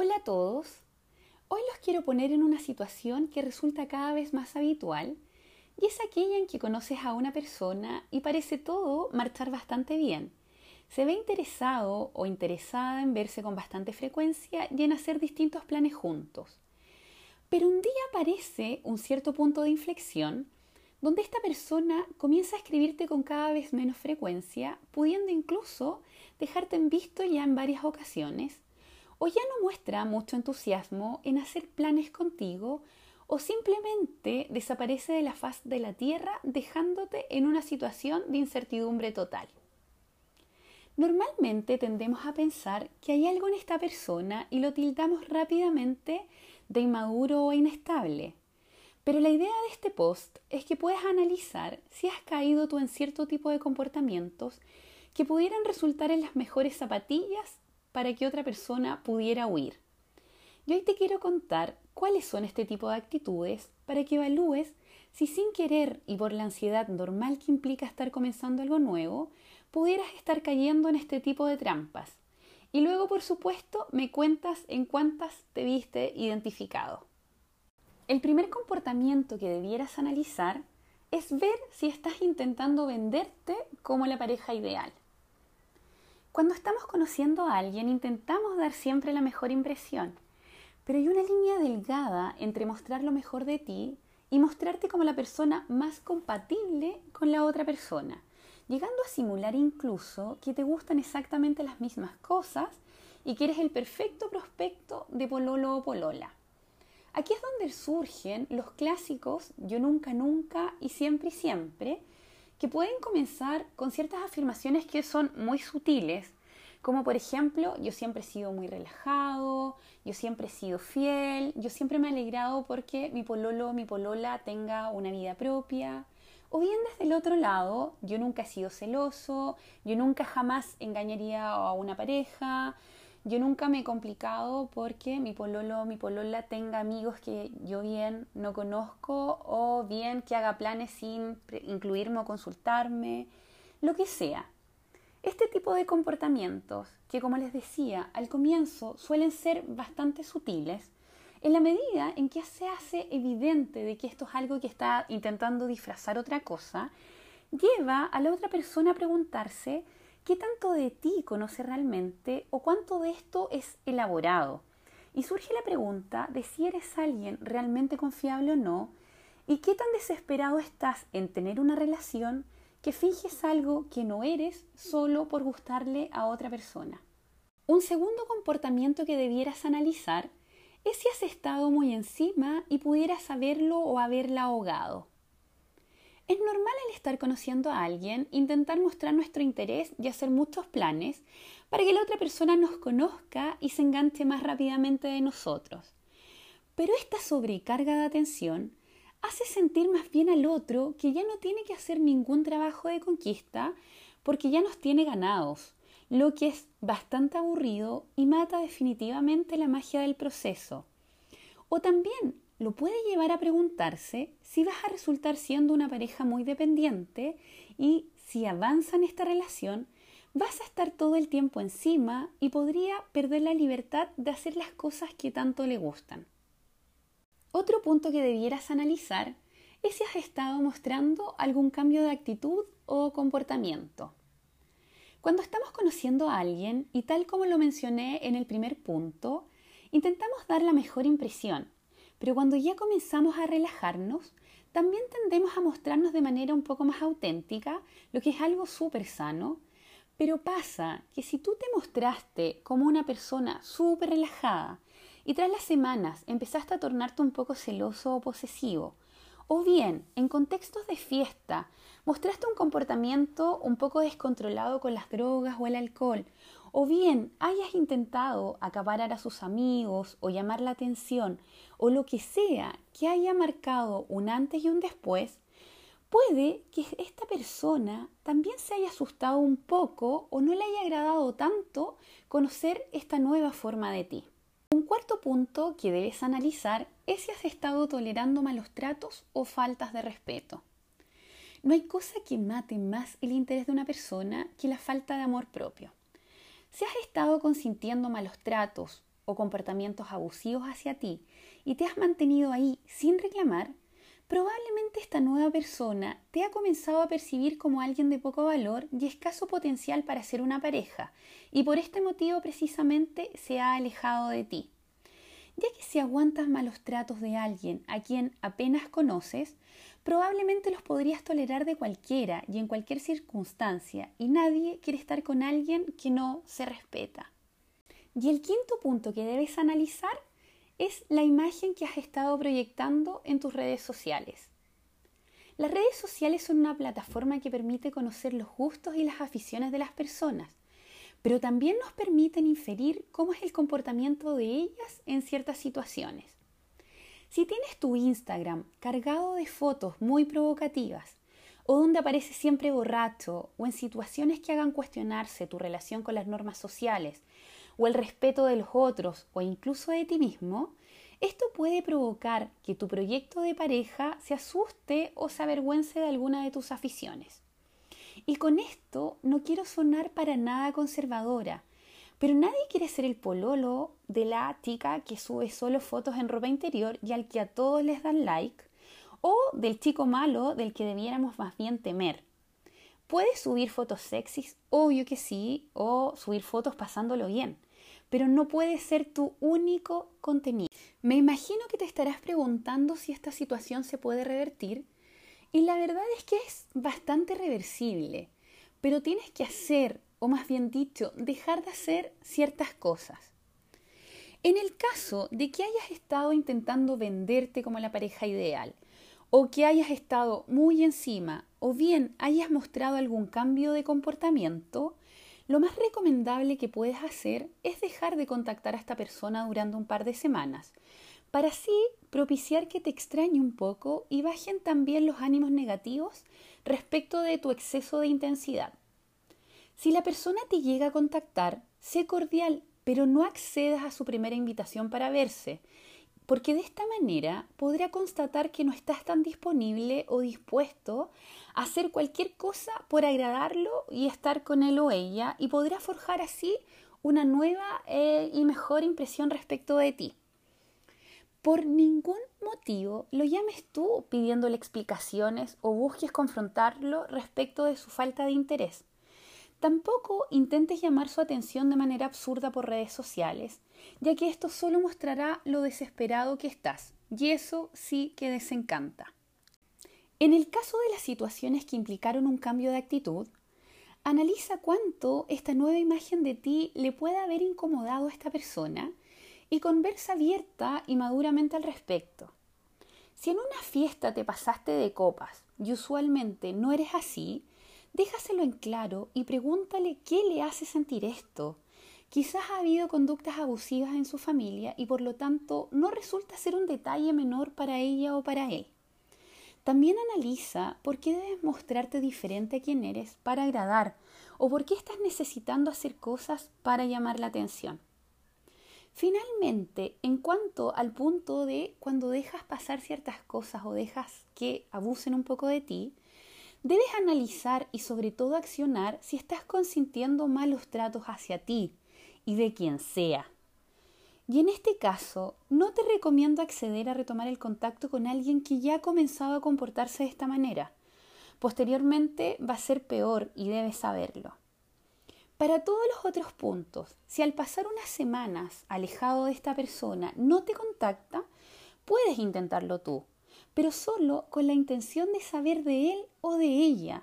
Hola a todos. Hoy los quiero poner en una situación que resulta cada vez más habitual y es aquella en que conoces a una persona y parece todo marchar bastante bien. Se ve interesado o interesada en verse con bastante frecuencia y en hacer distintos planes juntos. Pero un día aparece un cierto punto de inflexión donde esta persona comienza a escribirte con cada vez menos frecuencia, pudiendo incluso dejarte en visto ya en varias ocasiones, o ya no muestra mucho entusiasmo en hacer planes contigo, o simplemente desaparece de la faz de la Tierra dejándote en una situación de incertidumbre total. Normalmente tendemos a pensar que hay algo en esta persona y lo tildamos rápidamente de inmaduro o inestable, pero la idea de este post es que puedas analizar si has caído tú en cierto tipo de comportamientos que pudieran resultar en las mejores zapatillas para que otra persona pudiera huir. Y hoy te quiero contar cuáles son este tipo de actitudes para que evalúes si sin querer y por la ansiedad normal que implica estar comenzando algo nuevo, pudieras estar cayendo en este tipo de trampas. Y luego, por supuesto, me cuentas en cuántas te viste identificado. El primer comportamiento que debieras analizar es ver si estás intentando venderte como la pareja ideal. Cuando estamos conociendo a alguien intentamos dar siempre la mejor impresión, pero hay una línea delgada entre mostrar lo mejor de ti y mostrarte como la persona más compatible con la otra persona, llegando a simular incluso que te gustan exactamente las mismas cosas y que eres el perfecto prospecto de pololo o polola. Aquí es donde surgen los clásicos yo nunca, nunca y siempre y siempre, que pueden comenzar con ciertas afirmaciones que son muy sutiles, como por ejemplo, yo siempre he sido muy relajado, yo siempre he sido fiel, yo siempre me he alegrado porque mi pololo, mi polola tenga una vida propia. O bien desde el otro lado, yo nunca he sido celoso, yo nunca jamás engañaría a una pareja, yo nunca me he complicado porque mi pololo mi polola tenga amigos que yo bien no conozco o bien que haga planes sin incluirme o consultarme, lo que sea. Este tipo de comportamientos, que como les decía al comienzo suelen ser bastante sutiles, en la medida en que se hace evidente de que esto es algo que está intentando disfrazar otra cosa, lleva a la otra persona a preguntarse ¿Qué tanto de ti conoce realmente o cuánto de esto es elaborado? Y surge la pregunta de si eres alguien realmente confiable o no y qué tan desesperado estás en tener una relación que finges algo que no eres solo por gustarle a otra persona. Un segundo comportamiento que debieras analizar es si has estado muy encima y pudieras saberlo o haberla ahogado. Es normal al estar conociendo a alguien intentar mostrar nuestro interés y hacer muchos planes para que la otra persona nos conozca y se enganche más rápidamente de nosotros. Pero esta sobrecarga de atención hace sentir más bien al otro que ya no tiene que hacer ningún trabajo de conquista porque ya nos tiene ganados, lo que es bastante aburrido y mata definitivamente la magia del proceso. O también lo puede llevar a preguntarse si vas a resultar siendo una pareja muy dependiente y si avanza en esta relación, vas a estar todo el tiempo encima y podría perder la libertad de hacer las cosas que tanto le gustan. Otro punto que debieras analizar es si has estado mostrando algún cambio de actitud o comportamiento. Cuando estamos conociendo a alguien, y tal como lo mencioné en el primer punto, intentamos dar la mejor impresión, pero cuando ya comenzamos a relajarnos, también tendemos a mostrarnos de manera un poco más auténtica, lo que es algo súper sano. Pero pasa que si tú te mostraste como una persona súper relajada y tras las semanas empezaste a tornarte un poco celoso o posesivo, o bien en contextos de fiesta mostraste un comportamiento un poco descontrolado con las drogas o el alcohol, o bien hayas intentado acaparar a sus amigos o llamar la atención o lo que sea que haya marcado un antes y un después, puede que esta persona también se haya asustado un poco o no le haya agradado tanto conocer esta nueva forma de ti. Un cuarto punto que debes analizar es si has estado tolerando malos tratos o faltas de respeto. No hay cosa que mate más el interés de una persona que la falta de amor propio. Si has estado consintiendo malos tratos o comportamientos abusivos hacia ti y te has mantenido ahí sin reclamar, probablemente esta nueva persona te ha comenzado a percibir como alguien de poco valor y escaso potencial para ser una pareja, y por este motivo precisamente se ha alejado de ti. Ya que si aguantas malos tratos de alguien a quien apenas conoces, probablemente los podrías tolerar de cualquiera y en cualquier circunstancia, y nadie quiere estar con alguien que no se respeta. Y el quinto punto que debes analizar es la imagen que has estado proyectando en tus redes sociales. Las redes sociales son una plataforma que permite conocer los gustos y las aficiones de las personas, pero también nos permiten inferir cómo es el comportamiento de ellas en ciertas situaciones. Si tienes tu Instagram cargado de fotos muy provocativas, o donde apareces siempre borracho, o en situaciones que hagan cuestionarse tu relación con las normas sociales, o el respeto de los otros o incluso de ti mismo, esto puede provocar que tu proyecto de pareja se asuste o se avergüence de alguna de tus aficiones. Y con esto no quiero sonar para nada conservadora, pero nadie quiere ser el pololo de la chica que sube solo fotos en ropa interior y al que a todos les dan like, o del chico malo del que debiéramos más bien temer. Puedes subir fotos sexys, obvio que sí, o subir fotos pasándolo bien, pero no puede ser tu único contenido. Me imagino que te estarás preguntando si esta situación se puede revertir y la verdad es que es bastante reversible, pero tienes que hacer, o más bien dicho, dejar de hacer ciertas cosas. En el caso de que hayas estado intentando venderte como la pareja ideal, o que hayas estado muy encima, o bien hayas mostrado algún cambio de comportamiento, lo más recomendable que puedes hacer es dejar de contactar a esta persona durante un par de semanas, para así propiciar que te extrañe un poco y bajen también los ánimos negativos respecto de tu exceso de intensidad. Si la persona te llega a contactar, sé cordial, pero no accedas a su primera invitación para verse, porque de esta manera podrá constatar que no estás tan disponible o dispuesto a hacer cualquier cosa por agradarlo y estar con él o ella y podrá forjar así una nueva eh, y mejor impresión respecto de ti. Por ningún motivo lo llames tú pidiéndole explicaciones o busques confrontarlo respecto de su falta de interés. Tampoco intentes llamar su atención de manera absurda por redes sociales, ya que esto solo mostrará lo desesperado que estás, y eso sí que desencanta. En el caso de las situaciones que implicaron un cambio de actitud, analiza cuánto esta nueva imagen de ti le puede haber incomodado a esta persona y conversa abierta y maduramente al respecto. Si en una fiesta te pasaste de copas y usualmente no eres así, Déjaselo en claro y pregúntale qué le hace sentir esto. Quizás ha habido conductas abusivas en su familia y por lo tanto no resulta ser un detalle menor para ella o para él. También analiza por qué debes mostrarte diferente a quien eres para agradar o por qué estás necesitando hacer cosas para llamar la atención. Finalmente, en cuanto al punto de cuando dejas pasar ciertas cosas o dejas que abusen un poco de ti, Debes analizar y sobre todo accionar si estás consintiendo malos tratos hacia ti y de quien sea. Y en este caso, no te recomiendo acceder a retomar el contacto con alguien que ya ha comenzado a comportarse de esta manera. Posteriormente va a ser peor y debes saberlo. Para todos los otros puntos, si al pasar unas semanas alejado de esta persona no te contacta, puedes intentarlo tú pero solo con la intención de saber de él o de ella.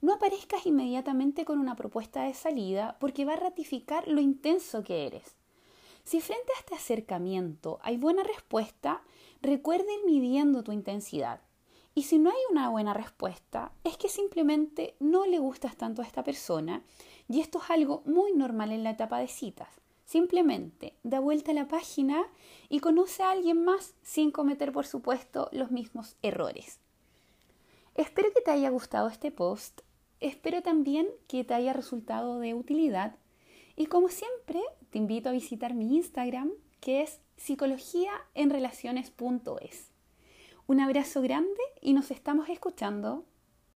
No aparezcas inmediatamente con una propuesta de salida porque va a ratificar lo intenso que eres. Si frente a este acercamiento hay buena respuesta, recuerde ir midiendo tu intensidad. Y si no hay una buena respuesta, es que simplemente no le gustas tanto a esta persona y esto es algo muy normal en la etapa de citas. Simplemente da vuelta a la página y conoce a alguien más sin cometer, por supuesto, los mismos errores. Espero que te haya gustado este post, espero también que te haya resultado de utilidad y como siempre te invito a visitar mi Instagram que es psicologiaenrelaciones.es. Un abrazo grande y nos estamos escuchando